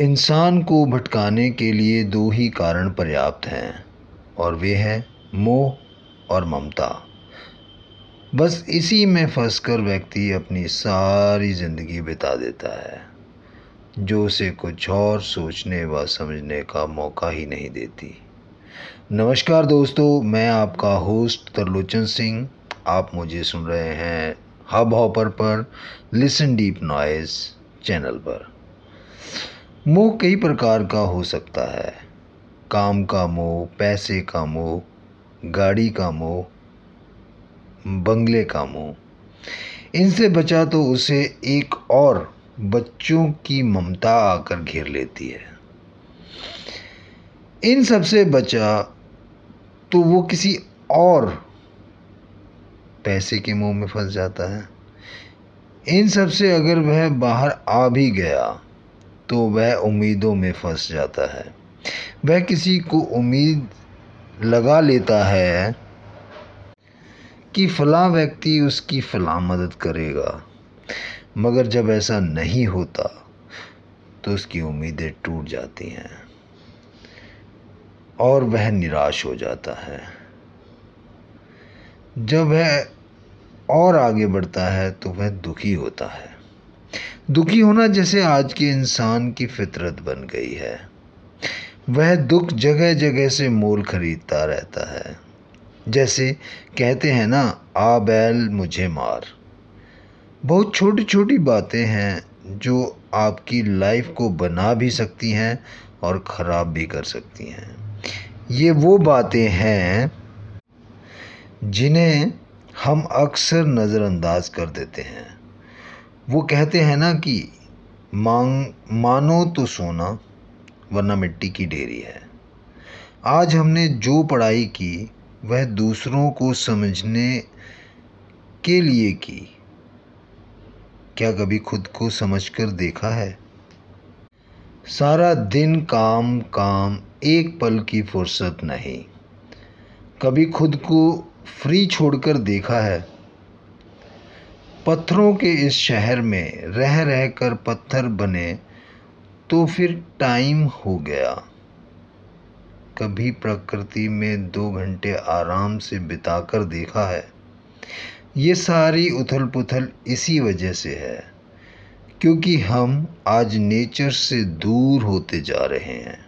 इंसान को भटकाने के लिए दो ही कारण पर्याप्त हैं, और वे हैं मोह और ममता। बस इसी में फंसकर व्यक्ति अपनी सारी ज़िंदगी बिता देता है, जो उसे कुछ और सोचने व समझने का मौका ही नहीं देती। नमस्कार दोस्तों, मैं आपका होस्ट तरलोचन सिंह। आप मुझे सुन रहे हैं हब हॉपर पर लिसन डीप नॉइस चैनल पर। मोह कई प्रकार का हो सकता है। काम का मोह, पैसे का मोह, गाड़ी का मोह, बंगले का मोह। इनसे बचा तो उसे एक और बच्चों की ममता आकर घेर लेती है। इन सबसे बचा तो वो किसी और पैसे के मुँह में फंस जाता है। इन सबसे अगर वह बाहर आ भी गया तो वह उम्मीदों में फंस जाता है। वह किसी को उम्मीद लगा लेता है कि फ़लाँ व्यक्ति उसकी फ़लाँ मदद करेगा। मगर जब ऐसा नहीं होता तो उसकी उम्मीदें टूट जाती हैं और वह निराश हो जाता है। जब वह और आगे बढ़ता है तो वह दुखी होता है। दुखी होना जैसे आज के इंसान की फितरत बन गई है। वह दुख जगह जगह से मोल खरीदता रहता है। जैसे कहते हैं ना, आ बैल मुझे मार। बहुत छोटी छोटी बातें हैं जो आपकी लाइफ को बना भी सकती हैं और ख़राब भी कर सकती हैं। ये वो बातें हैं जिन्हें हम अक्सर नज़रअंदाज कर देते हैं। वो कहते हैं ना कि मांग, मानो तो सोना, वरना मिट्टी की ढेरी है। आज हमने जो पढ़ाई की, वह दूसरों को समझने के लिए की। क्या कभी खुद को समझकर देखा है? सारा दिन काम काम, एक पल की फुर्सत नहीं। कभी खुद को फ्री छोड़कर देखा है? पत्थरों के इस शहर में रह रह कर पत्थर बने तो फिर टाइम हो गया। कभी प्रकृति में दो घंटे आराम से बिताकर देखा है। ये सारी उथल पुथल इसी वजह से है, क्योंकि हम आज नेचर से दूर होते जा रहे हैं।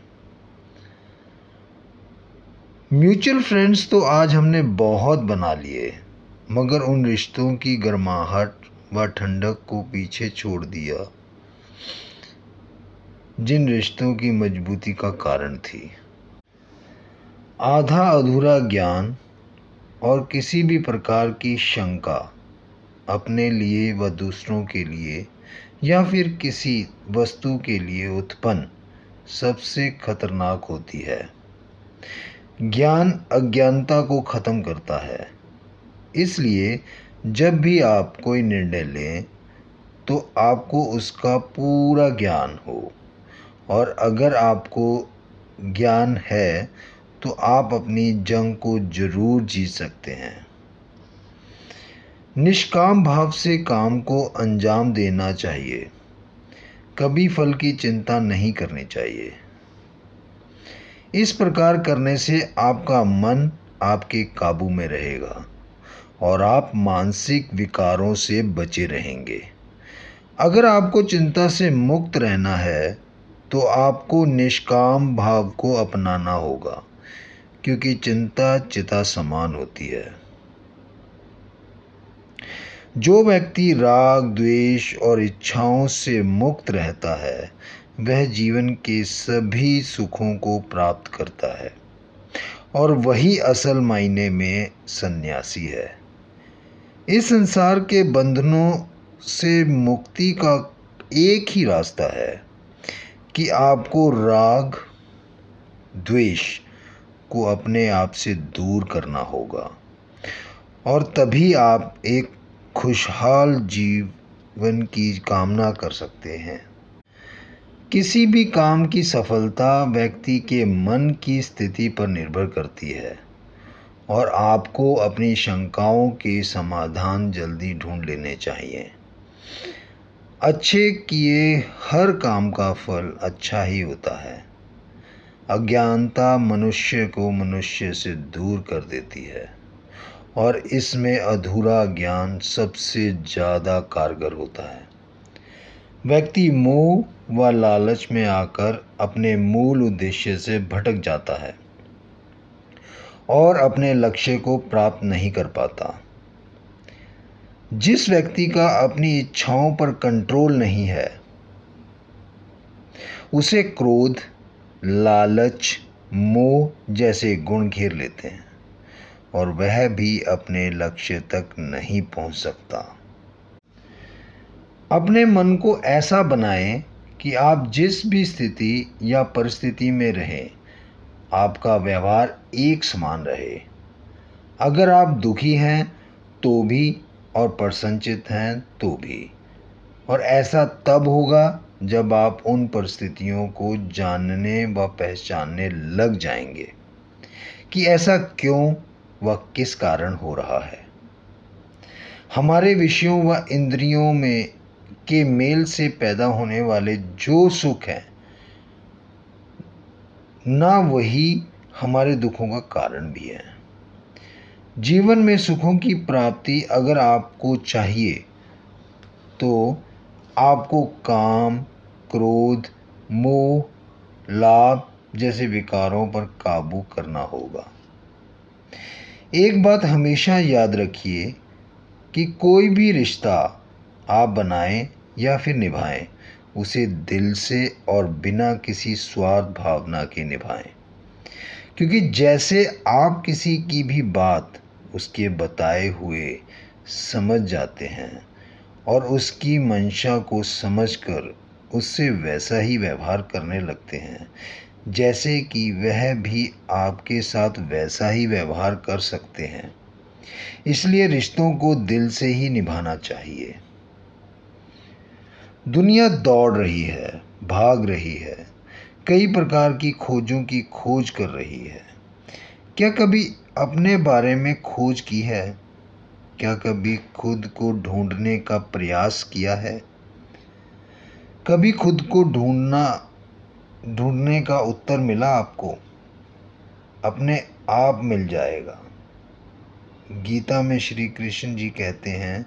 म्यूचुअल फ्रेंड्स तो आज हमने बहुत बना लिए। मगर उन रिश्तों की गर्माहट व ठंडक को पीछे छोड़ दिया, जिन रिश्तों की मजबूती का कारण थी। आधा अधूरा ज्ञान और किसी भी प्रकार की शंका अपने लिए व दूसरों के लिए या फिर किसी वस्तु के लिए उत्पन्न सबसे खतरनाक होती है। ज्ञान अज्ञानता को ख़त्म करता है। इसलिए जब भी आप कोई निर्णय लें तो आपको उसका पूरा ज्ञान हो। और अगर आपको ज्ञान है तो आप अपनी जंग को ज़रूर जीत सकते हैं। निष्काम भाव से काम को अंजाम देना चाहिए। कभी फल की चिंता नहीं करनी चाहिए। इस प्रकार करने से आपका मन आपके काबू में रहेगा। और आप मानसिक विकारों से बचे रहेंगे। अगर आपको चिंता से मुक्त रहना है तो आपको निष्काम भाव को अपनाना होगा, क्योंकि चिंता चिता समान होती है। जो व्यक्ति राग, द्वेष और इच्छाओं से मुक्त रहता है, वह जीवन के सभी सुखों को प्राप्त करता है, और वही असल मायने में सन्यासी है। इस संसार के बंधनों से मुक्ति का एक ही रास्ता है कि आपको राग, द्वेष को अपने आप से दूर करना होगा। और तभी आप एक खुशहाल जीवन की कामना कर सकते हैं। किसी भी काम की सफलता व्यक्ति के मन की स्थिति पर निर्भर करती है। और आपको अपनी शंकाओं के समाधान जल्दी ढूंढ लेने चाहिए। अच्छे किए हर काम का फल अच्छा ही होता है। अज्ञानता मनुष्य को मनुष्य से दूर कर देती है। और इसमें अधूरा ज्ञान सबसे ज़्यादा कारगर होता है। व्यक्ति मोह व लालच में आकर अपने मूल उद्देश्य से भटक जाता है। और अपने लक्ष्य को प्राप्त नहीं कर पाता। जिस व्यक्ति का अपनी इच्छाओं पर कंट्रोल नहीं है, उसे क्रोध, लालच, मोह जैसे गुण घेर लेते हैं और वह भी अपने लक्ष्य तक नहीं पहुँच सकता। अपने मन को ऐसा बनाएँ कि आप जिस भी स्थिति या परिस्थिति में रहें आपका व्यवहार एक समान रहे। अगर आप दुखी हैं तो भी, और प्रसन्नचित हैं तो भी। और ऐसा तब होगा, जब आप उन परिस्थितियों को जानने व पहचानने लग जाएँगे कि ऐसा क्यों व किस कारण हो रहा है। हमारे विषयों व इंद्रियों में के मेल से पैदा होने वाले जो सुख हैं ना वही हमारे दुखों का कारण भी है। जीवन में सुखों की प्राप्ति अगर आपको चाहिए तो आपको काम, क्रोध, मोह, लाभ जैसे विकारों पर काबू करना होगा। एक बात हमेशा याद रखिए कि कोई भी रिश्ता आप बनाएँ या फिर निभाएँ उसे दिल से और बिना किसी स्वार्थ भावना के निभाएँ। क्योंकि जैसे आप किसी की भी बात उसके बताए हुए समझ जाते हैं और उसकी मंशा को समझकर उससे वैसा ही व्यवहार करने लगते हैं, जैसे कि वह भी आपके साथ वैसा ही व्यवहार कर सकते हैं। इसलिए रिश्तों को दिल से ही निभाना चाहिए। दुनिया दौड़ रही है, भाग रही है, कई प्रकार की खोजों की खोज कर रही है। क्या कभी अपने बारे में खोज की है? क्या कभी खुद को ढूँढने का प्रयास किया है? कभी खुद को ढूंढना, ढूँढने का उत्तर मिला आपको? अपने आप मिल जाएगा। गीता में श्री कृष्ण जी कहते हैं,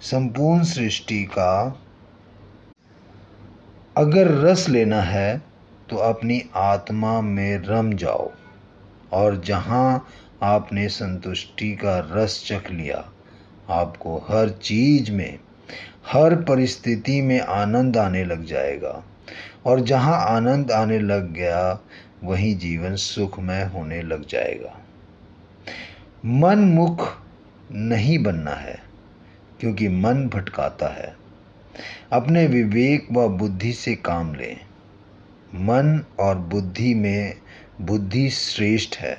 संपूर्ण सृष्टि का अगर रस लेना है तो अपनी आत्मा में रम जाओ। और जहाँ आपने संतुष्टि का रस चख लिया, आपको हर चीज़ में, हर परिस्थिति में आनंद आने लग जाएगा। और जहाँ आनंद आने लग गया, वहीं जीवन सुखमय होने लग जाएगा। मन मुख नहीं बनना है, क्योंकि मन भटकाता है। अपने विवेक व बुद्धि से काम लें। मन और बुद्धि में बुद्धि श्रेष्ठ है।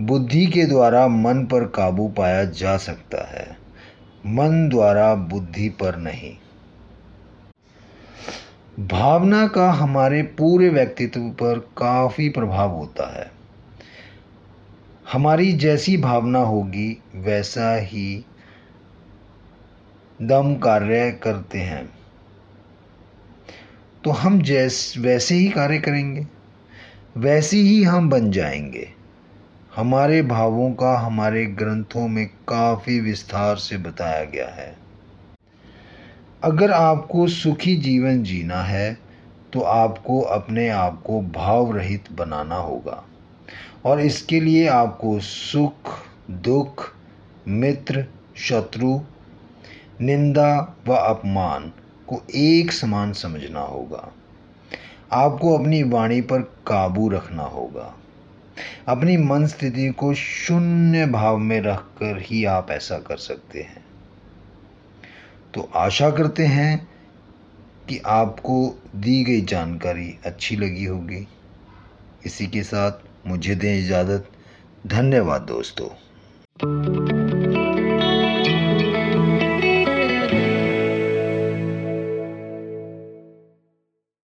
बुद्धि के द्वारा मन पर काबू पाया जा सकता है। मन द्वारा बुद्धि पर नहीं। भावना का हमारे पूरे व्यक्तित्व पर काफ़ी प्रभाव होता है। हमारी जैसी भावना होगी, वैसा ही दम कार्य करते हैं। तो हम जैस, वैसे ही कार्य करेंगे, वैसे ही हम बन जाएँगे। हमारे भावों का हमारे ग्रंथों में काफ़ी विस्तार से बताया गया है। अगर आपको सुखी जीवन जीना है तो आपको अपने आप को भाव रहित बनाना होगा। और इसके लिए आपको सुख, दुख, मित्र, शत्रु निंदा व अपमान को एक समान समझना होगा। आपको अपनी वाणी पर काबू रखना होगा। अपनी मन स्थिति को शून्य भाव में रखकर ही आप ऐसा कर सकते हैं। तो आशा करते हैं कि आपको दी गई जानकारी अच्छी लगी होगी। इसी के साथ मुझे दें इजाज़त। धन्यवाद दोस्तों।